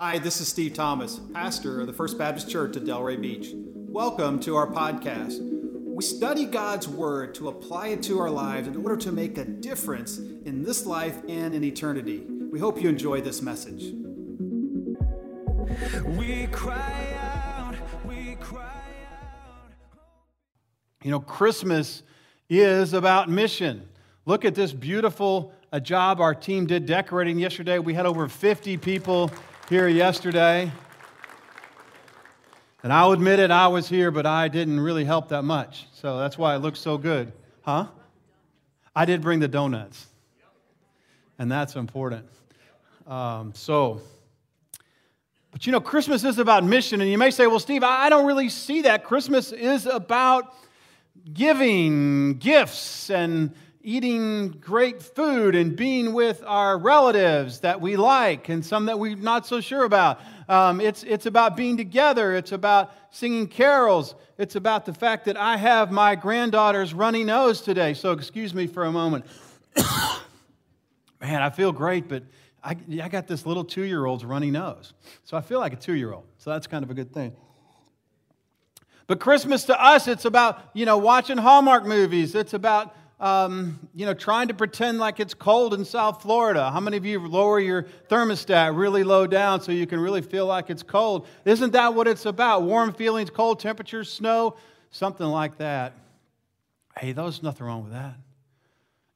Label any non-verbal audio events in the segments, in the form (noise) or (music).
Hi, this is Steve Thomas, pastor of the First Baptist Church at Delray Beach. Welcome to our podcast. We study God's Word to apply it to our lives in order to make a difference in this life and in eternity. We hope you enjoy this message. We cry out, we cry out. You know, Christmas is about mission. Look at this beautiful a job our team did decorating yesterday. We had over 50 people here yesterday. And I'll admit it, I was here, but I didn't really help that much. So that's why it looks so good. Huh? I did bring the donuts. And that's important. Um, so, but you know, Christmas is about mission. And you may say, well, Steve, I don't really see that. Christmas is about giving gifts and eating great food and being with our relatives that we like and some that we're not so sure about. Um, it's, it's about being together. It's about singing carols. It's about the fact that I have my granddaughter's runny nose today. So, excuse me for a moment. (coughs) Man, I feel great, but I, I got this little two year old's runny nose. So, I feel like a two year old. So, that's kind of a good thing. But Christmas to us, it's about, you know, watching Hallmark movies. It's about um, you know, trying to pretend like it's cold in South Florida. How many of you lower your thermostat really low down so you can really feel like it's cold? Isn't that what it's about? Warm feelings, cold temperatures, snow, something like that. Hey, there's nothing wrong with that.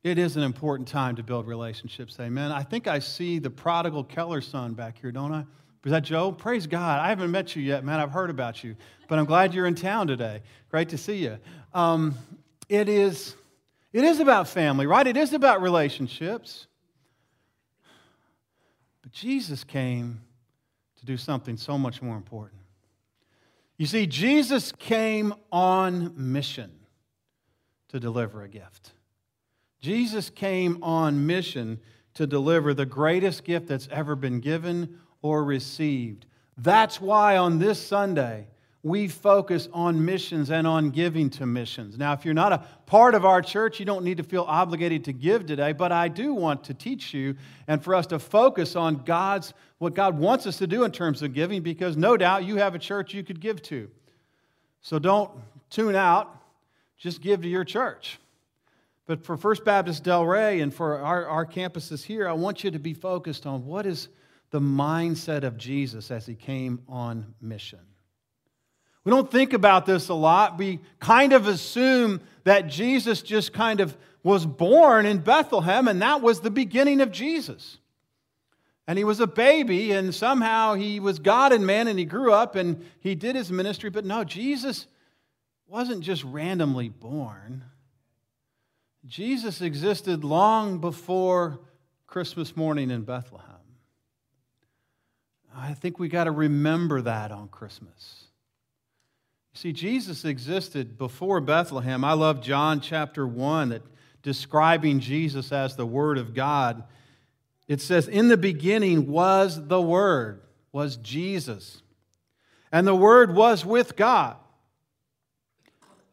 It is an important time to build relationships. Amen. I think I see the prodigal Keller son back here, don't I? Is that Joe? Praise God. I haven't met you yet, man. I've heard about you, but I'm glad you're in town today. Great to see you. Um, it is it is about family, right? It is about relationships. But Jesus came to do something so much more important. You see, Jesus came on mission to deliver a gift. Jesus came on mission to deliver the greatest gift that's ever been given or received. That's why on this Sunday, we focus on missions and on giving to missions. Now, if you're not a part of our church, you don't need to feel obligated to give today, but I do want to teach you and for us to focus on God's what God wants us to do in terms of giving because no doubt you have a church you could give to. So don't tune out, just give to your church. But for First Baptist Delray and for our, our campuses here, I want you to be focused on what is the mindset of Jesus as he came on mission. We don't think about this a lot. We kind of assume that Jesus just kind of was born in Bethlehem and that was the beginning of Jesus. And he was a baby and somehow he was God and man and he grew up and he did his ministry. But no, Jesus wasn't just randomly born. Jesus existed long before Christmas morning in Bethlehem. I think we got to remember that on Christmas. You see, Jesus existed before Bethlehem. I love John chapter 1 that describing Jesus as the Word of God. It says, In the beginning was the Word, was Jesus. And the Word was with God.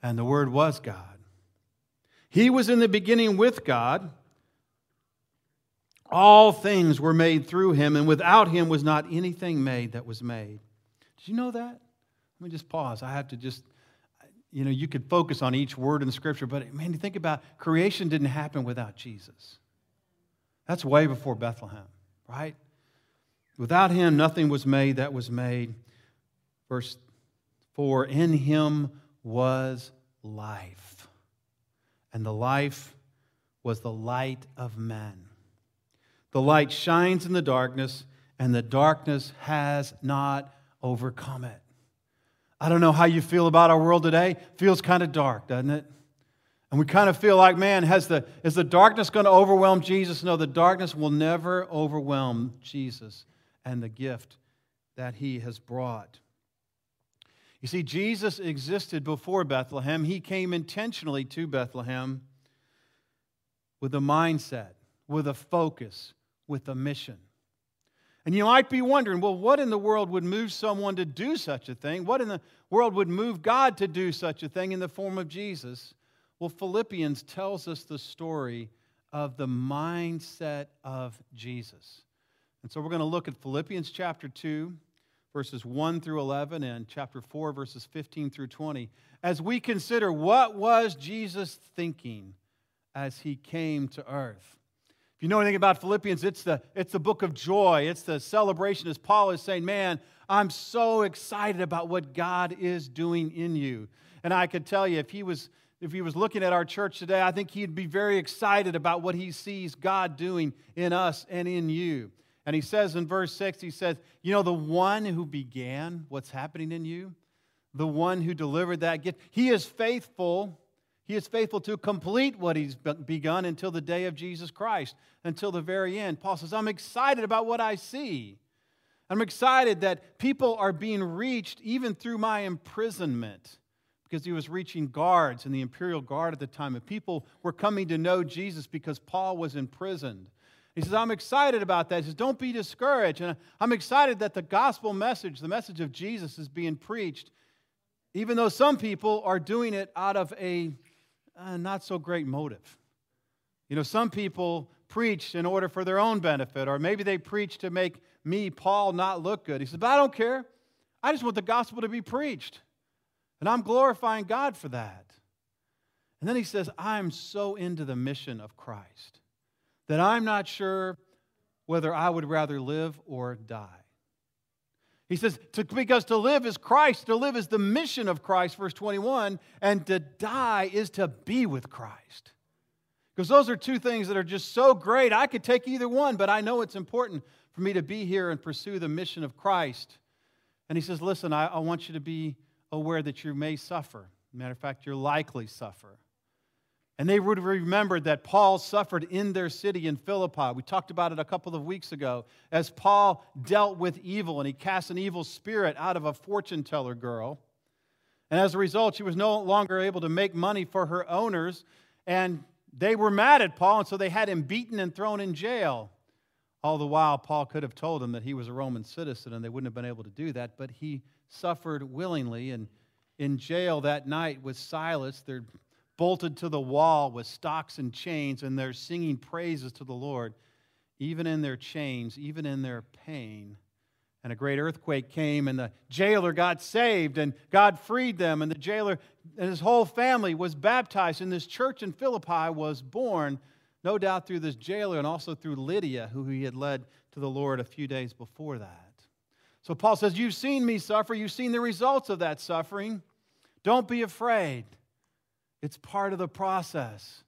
And the Word was God. He was in the beginning with God. All things were made through him, and without him was not anything made that was made. Did you know that? Let me just pause. I have to just, you know, you could focus on each word in the scripture, but man, you think about creation didn't happen without Jesus. That's way before Bethlehem, right? Without him, nothing was made that was made. Verse 4 In him was life, and the life was the light of men. The light shines in the darkness, and the darkness has not overcome it. I don't know how you feel about our world today. Feels kind of dark, doesn't it? And we kind of feel like, man, has the, is the darkness going to overwhelm Jesus? No, the darkness will never overwhelm Jesus and the gift that he has brought. You see, Jesus existed before Bethlehem. He came intentionally to Bethlehem with a mindset, with a focus, with a mission. And you might be wondering, well, what in the world would move someone to do such a thing? What in the world would move God to do such a thing in the form of Jesus? Well, Philippians tells us the story of the mindset of Jesus. And so we're going to look at Philippians chapter 2, verses 1 through 11, and chapter 4, verses 15 through 20, as we consider what was Jesus thinking as he came to earth. If you know anything about Philippians, it's the, it's the book of joy. It's the celebration as Paul is saying, Man, I'm so excited about what God is doing in you. And I could tell you, if he was if he was looking at our church today, I think he'd be very excited about what he sees God doing in us and in you. And he says in verse 6, he says, You know, the one who began what's happening in you, the one who delivered that gift, he is faithful. He is faithful to complete what he's begun until the day of Jesus Christ, until the very end. Paul says, I'm excited about what I see. I'm excited that people are being reached even through my imprisonment because he was reaching guards in the imperial guard at the time. And people were coming to know Jesus because Paul was imprisoned. He says, I'm excited about that. He says, Don't be discouraged. And I'm excited that the gospel message, the message of Jesus, is being preached, even though some people are doing it out of a uh, not so great motive. You know, some people preach in order for their own benefit, or maybe they preach to make me, Paul, not look good. He says, But I don't care. I just want the gospel to be preached. And I'm glorifying God for that. And then he says, I'm so into the mission of Christ that I'm not sure whether I would rather live or die. He says, because to live is Christ, to live is the mission of Christ, verse 21, and to die is to be with Christ. Because those are two things that are just so great. I could take either one, but I know it's important for me to be here and pursue the mission of Christ. And he says, Listen, I, I want you to be aware that you may suffer. Matter of fact, you're likely suffer. And they would have remembered that Paul suffered in their city in Philippi. We talked about it a couple of weeks ago as Paul dealt with evil and he cast an evil spirit out of a fortune teller girl. And as a result, she was no longer able to make money for her owners. And they were mad at Paul, and so they had him beaten and thrown in jail. All the while, Paul could have told them that he was a Roman citizen and they wouldn't have been able to do that, but he suffered willingly. And in jail that night with Silas, they're bolted to the wall with stocks and chains, and they're singing praises to the Lord, even in their chains, even in their pain. And a great earthquake came, and the jailer got saved, and God freed them, and the jailer and his whole family was baptized, and this church in Philippi was born, no doubt through this jailer and also through Lydia, who he had led to the Lord a few days before that. So Paul says, You've seen me suffer, you've seen the results of that suffering. Don't be afraid. It's part of the process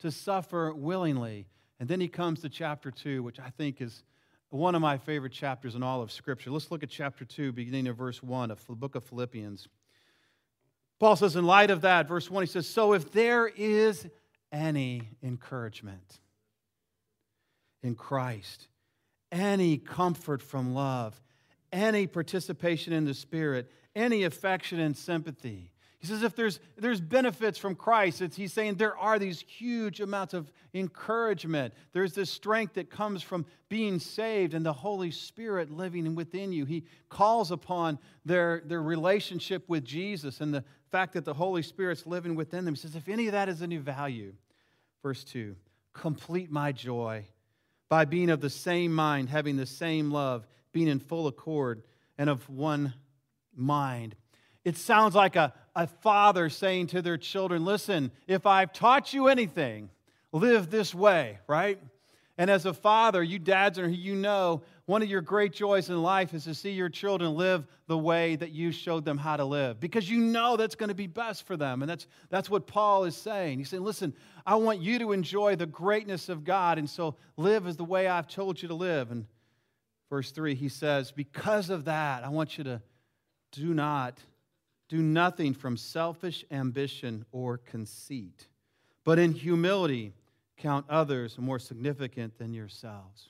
to suffer willingly. And then he comes to chapter 2, which I think is one of my favorite chapters in all of Scripture. Let's look at chapter 2, beginning of verse 1 of the book of Philippians. Paul says, in light of that, verse 1, he says, So if there is any encouragement in Christ, any comfort from love, any participation in the Spirit, any affection and sympathy. He says if there's, there's benefits from Christ, he's saying there are these huge amounts of encouragement. There's this strength that comes from being saved and the Holy Spirit living within you. He calls upon their, their relationship with Jesus and the fact that the Holy Spirit's living within them. He says, if any of that is any value, verse 2, complete my joy by being of the same mind, having the same love being in full accord and of one mind. It sounds like a, a father saying to their children, Listen, if I've taught you anything, live this way, right? And as a father, you dads are you know, one of your great joys in life is to see your children live the way that you showed them how to live because you know that's going to be best for them. And that's, that's what Paul is saying. He's saying, listen, I want you to enjoy the greatness of God, and so live as the way I've told you to live. And verse 3, he says, Because of that, I want you to do not, do nothing from selfish ambition or conceit, but in humility count others more significant than yourselves.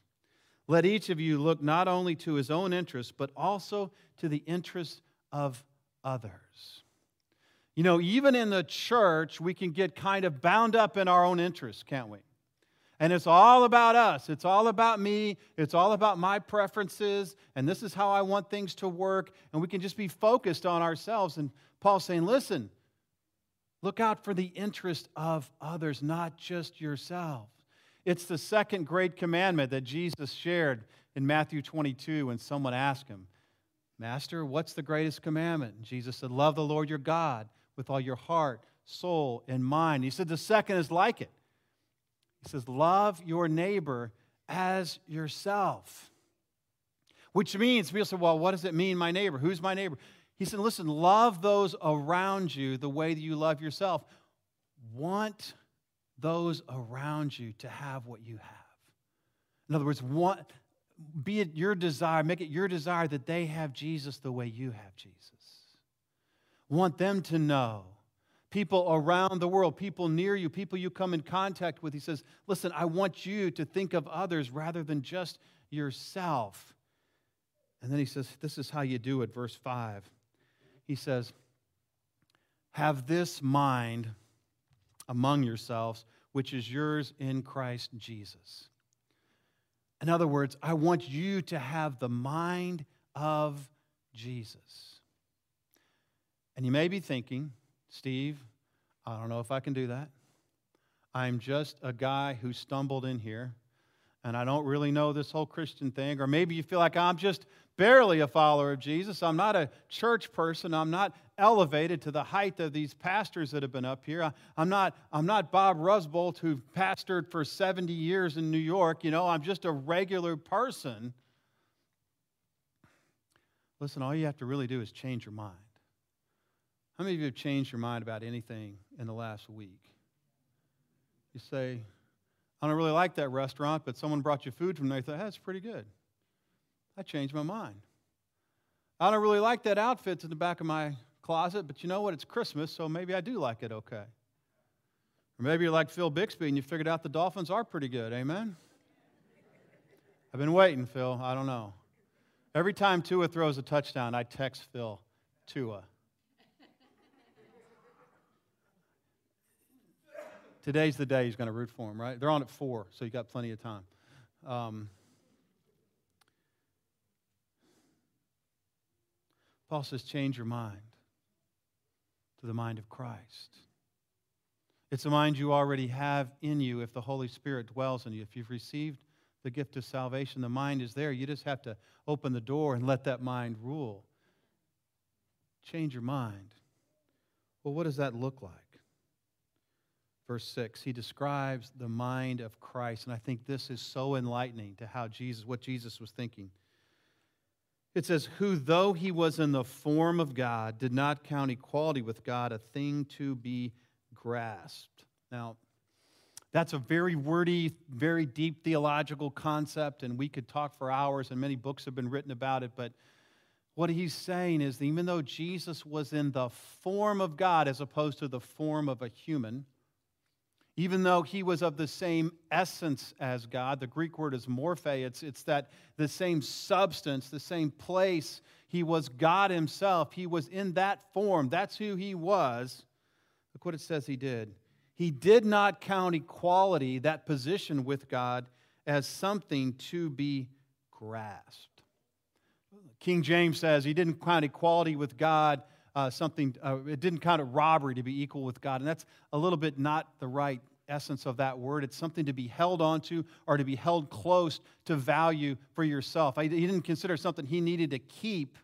Let each of you look not only to his own interests, but also to the interests of others. You know, even in the church, we can get kind of bound up in our own interests, can't we? And it's all about us. It's all about me. It's all about my preferences. And this is how I want things to work. And we can just be focused on ourselves. And Paul's saying, listen, look out for the interest of others, not just yourself. It's the second great commandment that Jesus shared in Matthew 22 when someone asked him, Master, what's the greatest commandment? And Jesus said, Love the Lord your God with all your heart, soul, and mind. He said, The second is like it. He says, Love your neighbor as yourself. Which means, people say, Well, what does it mean, my neighbor? Who's my neighbor? He said, Listen, love those around you the way that you love yourself. Want those around you to have what you have. In other words, want, be it your desire, make it your desire that they have Jesus the way you have Jesus. Want them to know. People around the world, people near you, people you come in contact with. He says, Listen, I want you to think of others rather than just yourself. And then he says, This is how you do it, verse 5. He says, Have this mind among yourselves, which is yours in Christ Jesus. In other words, I want you to have the mind of Jesus. And you may be thinking, Steve, I don't know if I can do that. I'm just a guy who stumbled in here and I don't really know this whole Christian thing. Or maybe you feel like I'm just barely a follower of Jesus. I'm not a church person. I'm not elevated to the height of these pastors that have been up here. I'm not, I'm not Bob Rusbolt, who pastored for 70 years in New York. You know, I'm just a regular person. Listen, all you have to really do is change your mind. How many of you have changed your mind about anything in the last week? You say, I don't really like that restaurant, but someone brought you food from there. You thought, that's pretty good. I changed my mind. I don't really like that outfit in the back of my closet, but you know what? It's Christmas, so maybe I do like it okay. Or maybe you're like Phil Bixby and you figured out the Dolphins are pretty good. Amen? I've been waiting, Phil. I don't know. Every time Tua throws a touchdown, I text Phil, Tua. Today's the day he's going to root for him, right? They're on at four, so you got plenty of time. Um, Paul says, change your mind to the mind of Christ. It's a mind you already have in you if the Holy Spirit dwells in you. If you've received the gift of salvation, the mind is there. You just have to open the door and let that mind rule. Change your mind. Well, what does that look like? Verse 6, he describes the mind of Christ, and I think this is so enlightening to how Jesus, what Jesus was thinking. It says, Who, though he was in the form of God, did not count equality with God a thing to be grasped. Now, that's a very wordy, very deep theological concept, and we could talk for hours, and many books have been written about it. But what he's saying is, that even though Jesus was in the form of God as opposed to the form of a human, even though he was of the same essence as God. The Greek word is morphe, it's, it's that the same substance, the same place. He was God himself. He was in that form. That's who he was. Look what it says he did. He did not count equality, that position with God, as something to be grasped. King James says he didn't count equality with God uh, something, uh, it didn't count a robbery to be equal with God. And that's a little bit not the right essence of that word. It's something to be held onto or to be held close to value for yourself. He didn't consider something he needed to keep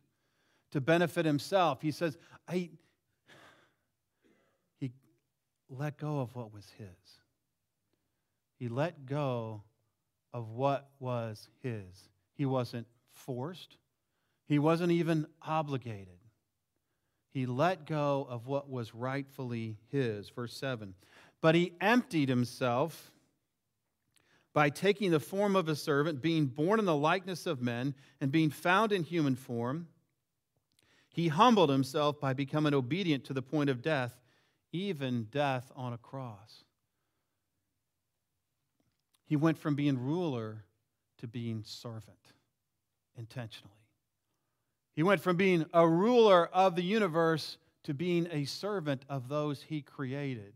to benefit himself. He says, I, he let go of what was his. He let go of what was his. He wasn't forced, he wasn't even obligated. He let go of what was rightfully his. Verse 7 but he emptied himself by taking the form of a servant, being born in the likeness of men, and being found in human form. He humbled himself by becoming obedient to the point of death, even death on a cross. He went from being ruler to being servant intentionally. He went from being a ruler of the universe to being a servant of those he created.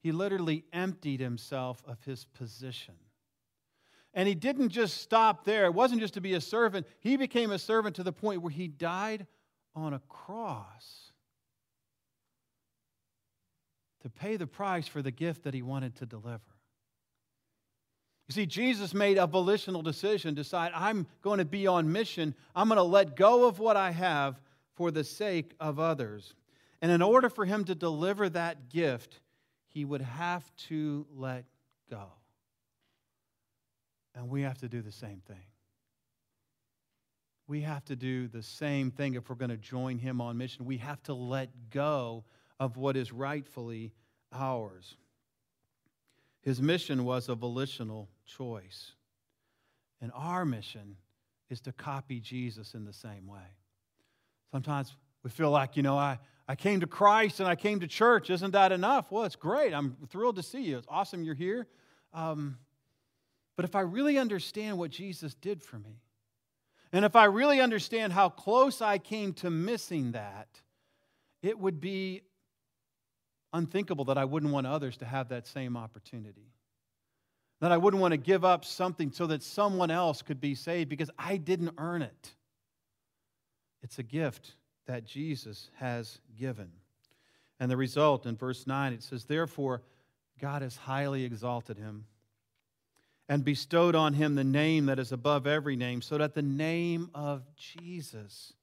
He literally emptied himself of his position. And he didn't just stop there. It wasn't just to be a servant. He became a servant to the point where he died on a cross to pay the price for the gift that he wanted to deliver. You see, Jesus made a volitional decision, decide I'm going to be on mission. I'm going to let go of what I have for the sake of others. And in order for him to deliver that gift, he would have to let go. And we have to do the same thing. We have to do the same thing if we're going to join him on mission. We have to let go of what is rightfully ours. His mission was a volitional choice. And our mission is to copy Jesus in the same way. Sometimes we feel like, you know, I, I came to Christ and I came to church. Isn't that enough? Well, it's great. I'm thrilled to see you. It's awesome you're here. Um, but if I really understand what Jesus did for me, and if I really understand how close I came to missing that, it would be unthinkable that I wouldn't want others to have that same opportunity. That I wouldn't want to give up something so that someone else could be saved because I didn't earn it. It's a gift that Jesus has given. And the result in verse 9, it says, Therefore, God has highly exalted him and bestowed on him the name that is above every name, so that the name of Jesus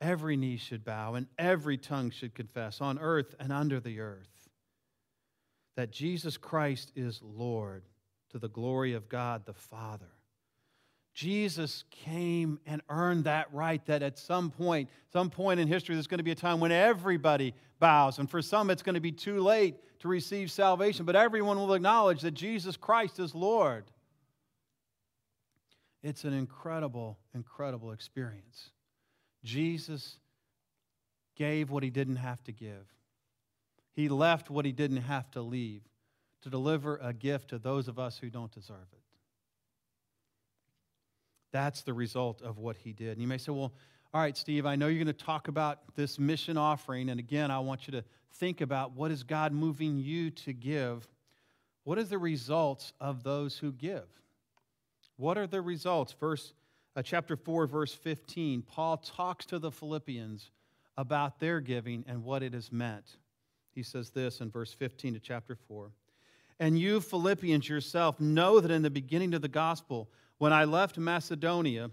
every knee should bow and every tongue should confess on earth and under the earth that Jesus Christ is Lord to the glory of God the Father. Jesus came and earned that right that at some point, some point in history, there's going to be a time when everybody bows. And for some, it's going to be too late to receive salvation, but everyone will acknowledge that Jesus Christ is Lord. It's an incredible, incredible experience. Jesus gave what he didn't have to give, he left what he didn't have to leave to deliver a gift to those of us who don't deserve it. That's the result of what he did. And you may say, well, all right, Steve, I know you're going to talk about this mission offering. And again, I want you to think about what is God moving you to give? What are the results of those who give? What are the results? Verse uh, chapter 4 verse 15, Paul talks to the Philippians about their giving and what it has meant. He says this in verse 15 to chapter 4. And you Philippians yourself know that in the beginning of the gospel when I left Macedonia,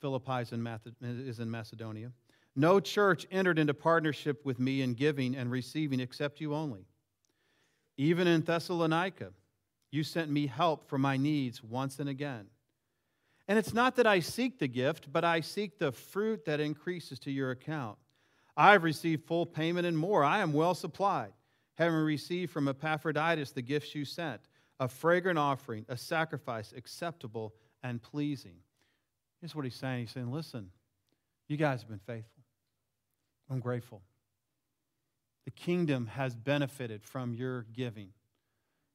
Philippi is in Macedonia, no church entered into partnership with me in giving and receiving except you only. Even in Thessalonica, you sent me help for my needs once and again. And it's not that I seek the gift, but I seek the fruit that increases to your account. I've received full payment and more. I am well supplied, having received from Epaphroditus the gifts you sent a fragrant offering, a sacrifice acceptable and pleasing. Here's what he's saying He's saying, Listen, you guys have been faithful. I'm grateful. The kingdom has benefited from your giving.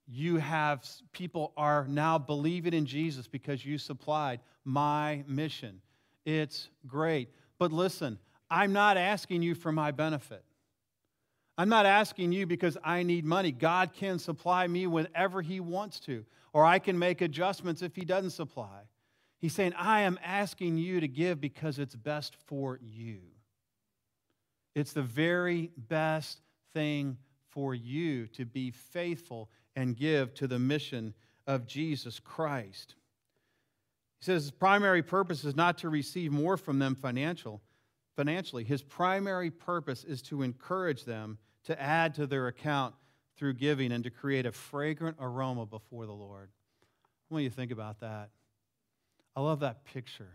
You have, people are now believing in Jesus because you supplied my mission. It's great. But listen, I'm not asking you for my benefit. I'm not asking you because I need money. God can supply me whenever He wants to, or I can make adjustments if He doesn't supply. He's saying, I am asking you to give because it's best for you. It's the very best thing for you to be faithful and give to the mission of Jesus Christ. He says his primary purpose is not to receive more from them financial, financially. His primary purpose is to encourage them to add to their account through giving and to create a fragrant aroma before the Lord. What do you think about that? I love that picture.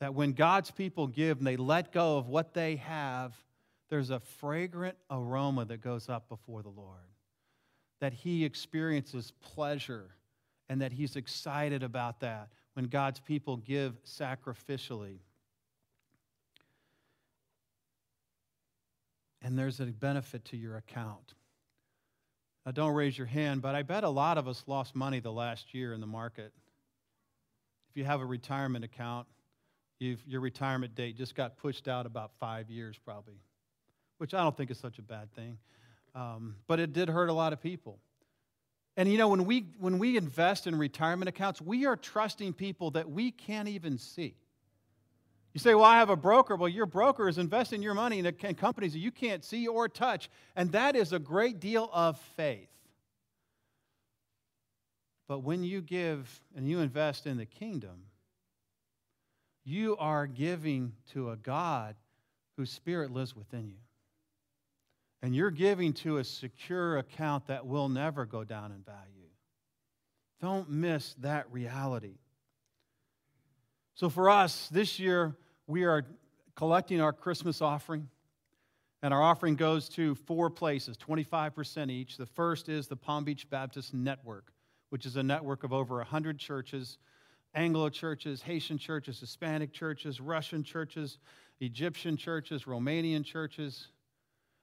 That when God's people give and they let go of what they have, there's a fragrant aroma that goes up before the Lord. That He experiences pleasure and that He's excited about that when God's people give sacrificially. And there's a benefit to your account. Now, don't raise your hand, but I bet a lot of us lost money the last year in the market. If you have a retirement account, your retirement date just got pushed out about five years, probably, which I don't think is such a bad thing. Um, but it did hurt a lot of people. And you know, when we, when we invest in retirement accounts, we are trusting people that we can't even see. You say, Well, I have a broker. Well, your broker is investing your money in companies that you can't see or touch. And that is a great deal of faith. But when you give and you invest in the kingdom, you are giving to a God whose spirit lives within you. And you're giving to a secure account that will never go down in value. Don't miss that reality. So, for us, this year, we are collecting our Christmas offering. And our offering goes to four places, 25% each. The first is the Palm Beach Baptist Network, which is a network of over 100 churches Anglo churches, Haitian churches, Hispanic churches, Russian churches, Egyptian churches, Romanian churches.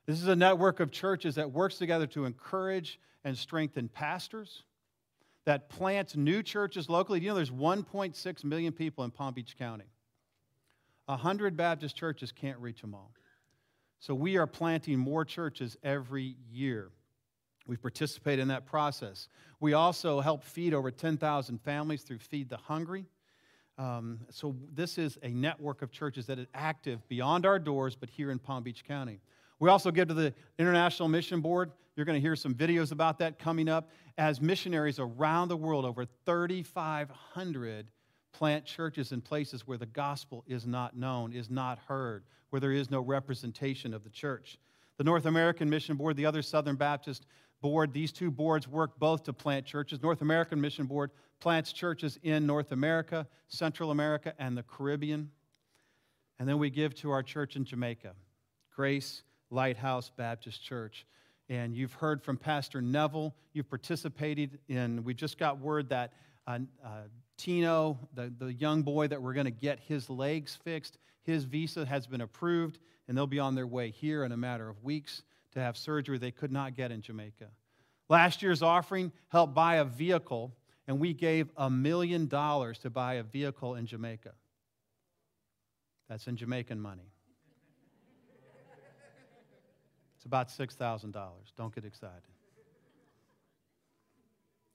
This is a network of churches that works together to encourage and strengthen pastors, that plants new churches locally. You know, there's 1.6 million people in Palm Beach County. 100 Baptist churches can't reach them all. So we are planting more churches every year. We've participated in that process. We also help feed over 10,000 families through Feed the Hungry. Um, so this is a network of churches that is active beyond our doors, but here in Palm Beach County. We also give to the International Mission Board. You're going to hear some videos about that coming up as missionaries around the world, over 3,500 plant churches in places where the gospel is not known, is not heard, where there is no representation of the church. The North American Mission Board, the other Southern Baptist board, these two boards work both to plant churches. North American Mission Board plants churches in North America, Central America, and the Caribbean. And then we give to our church in Jamaica, Grace Lighthouse Baptist Church. And you've heard from Pastor Neville. You've participated in, we just got word that uh, uh, Tino, the, the young boy that we're going to get his legs fixed, his visa has been approved, and they'll be on their way here in a matter of weeks to have surgery they could not get in Jamaica. Last year's offering helped buy a vehicle, and we gave a million dollars to buy a vehicle in Jamaica. That's in Jamaican money. It's about $6,000. Don't get excited.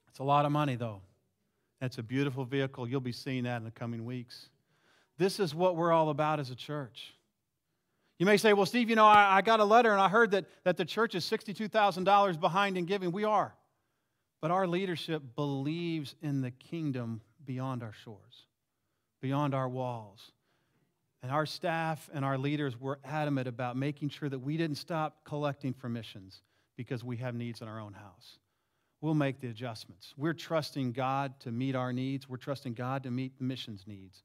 It's a lot of money, though. It's a beautiful vehicle. You'll be seeing that in the coming weeks. This is what we're all about as a church. You may say, well, Steve, you know, I, I got a letter and I heard that, that the church is $62,000 behind in giving. We are. But our leadership believes in the kingdom beyond our shores, beyond our walls. And our staff and our leaders were adamant about making sure that we didn't stop collecting for missions because we have needs in our own house. We'll make the adjustments. We're trusting God to meet our needs. We're trusting God to meet the missions needs.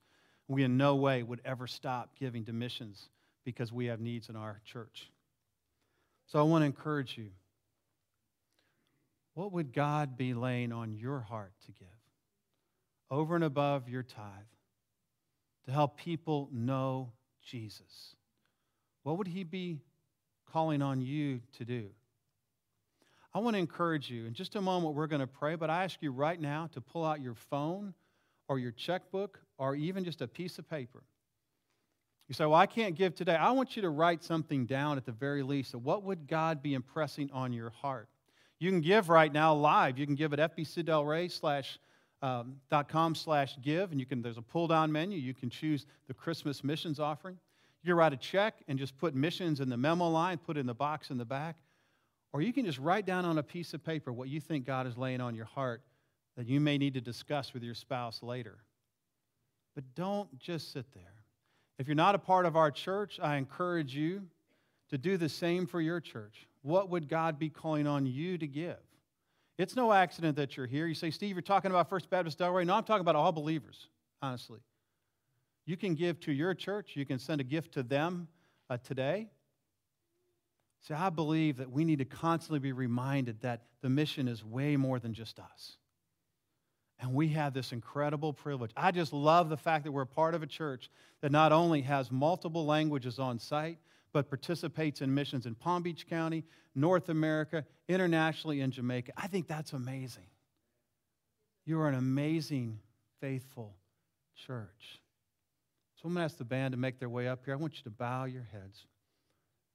We in no way would ever stop giving to missions because we have needs in our church. So I want to encourage you. What would God be laying on your heart to give over and above your tithe to help people know Jesus? What would He be calling on you to do? I want to encourage you. In just a moment, we're going to pray, but I ask you right now to pull out your phone or your checkbook or even just a piece of paper you say, Well, I can't give today. I want you to write something down at the very least. So, what would God be impressing on your heart? You can give right now live. You can give at fbcdelray slash um, com slash give, and you can there's a pull down menu. You can choose the Christmas missions offering. You can write a check and just put missions in the memo line, put it in the box in the back. Or you can just write down on a piece of paper what you think God is laying on your heart that you may need to discuss with your spouse later. But don't just sit there. If you're not a part of our church, I encourage you to do the same for your church. What would God be calling on you to give? It's no accident that you're here. You say, Steve, you're talking about First Baptist Delray. No, I'm talking about all believers, honestly. You can give to your church, you can send a gift to them uh, today. See, I believe that we need to constantly be reminded that the mission is way more than just us. And we have this incredible privilege. I just love the fact that we're part of a church that not only has multiple languages on site, but participates in missions in Palm Beach County, North America, internationally in Jamaica. I think that's amazing. You are an amazing, faithful church. So I'm going to ask the band to make their way up here. I want you to bow your heads.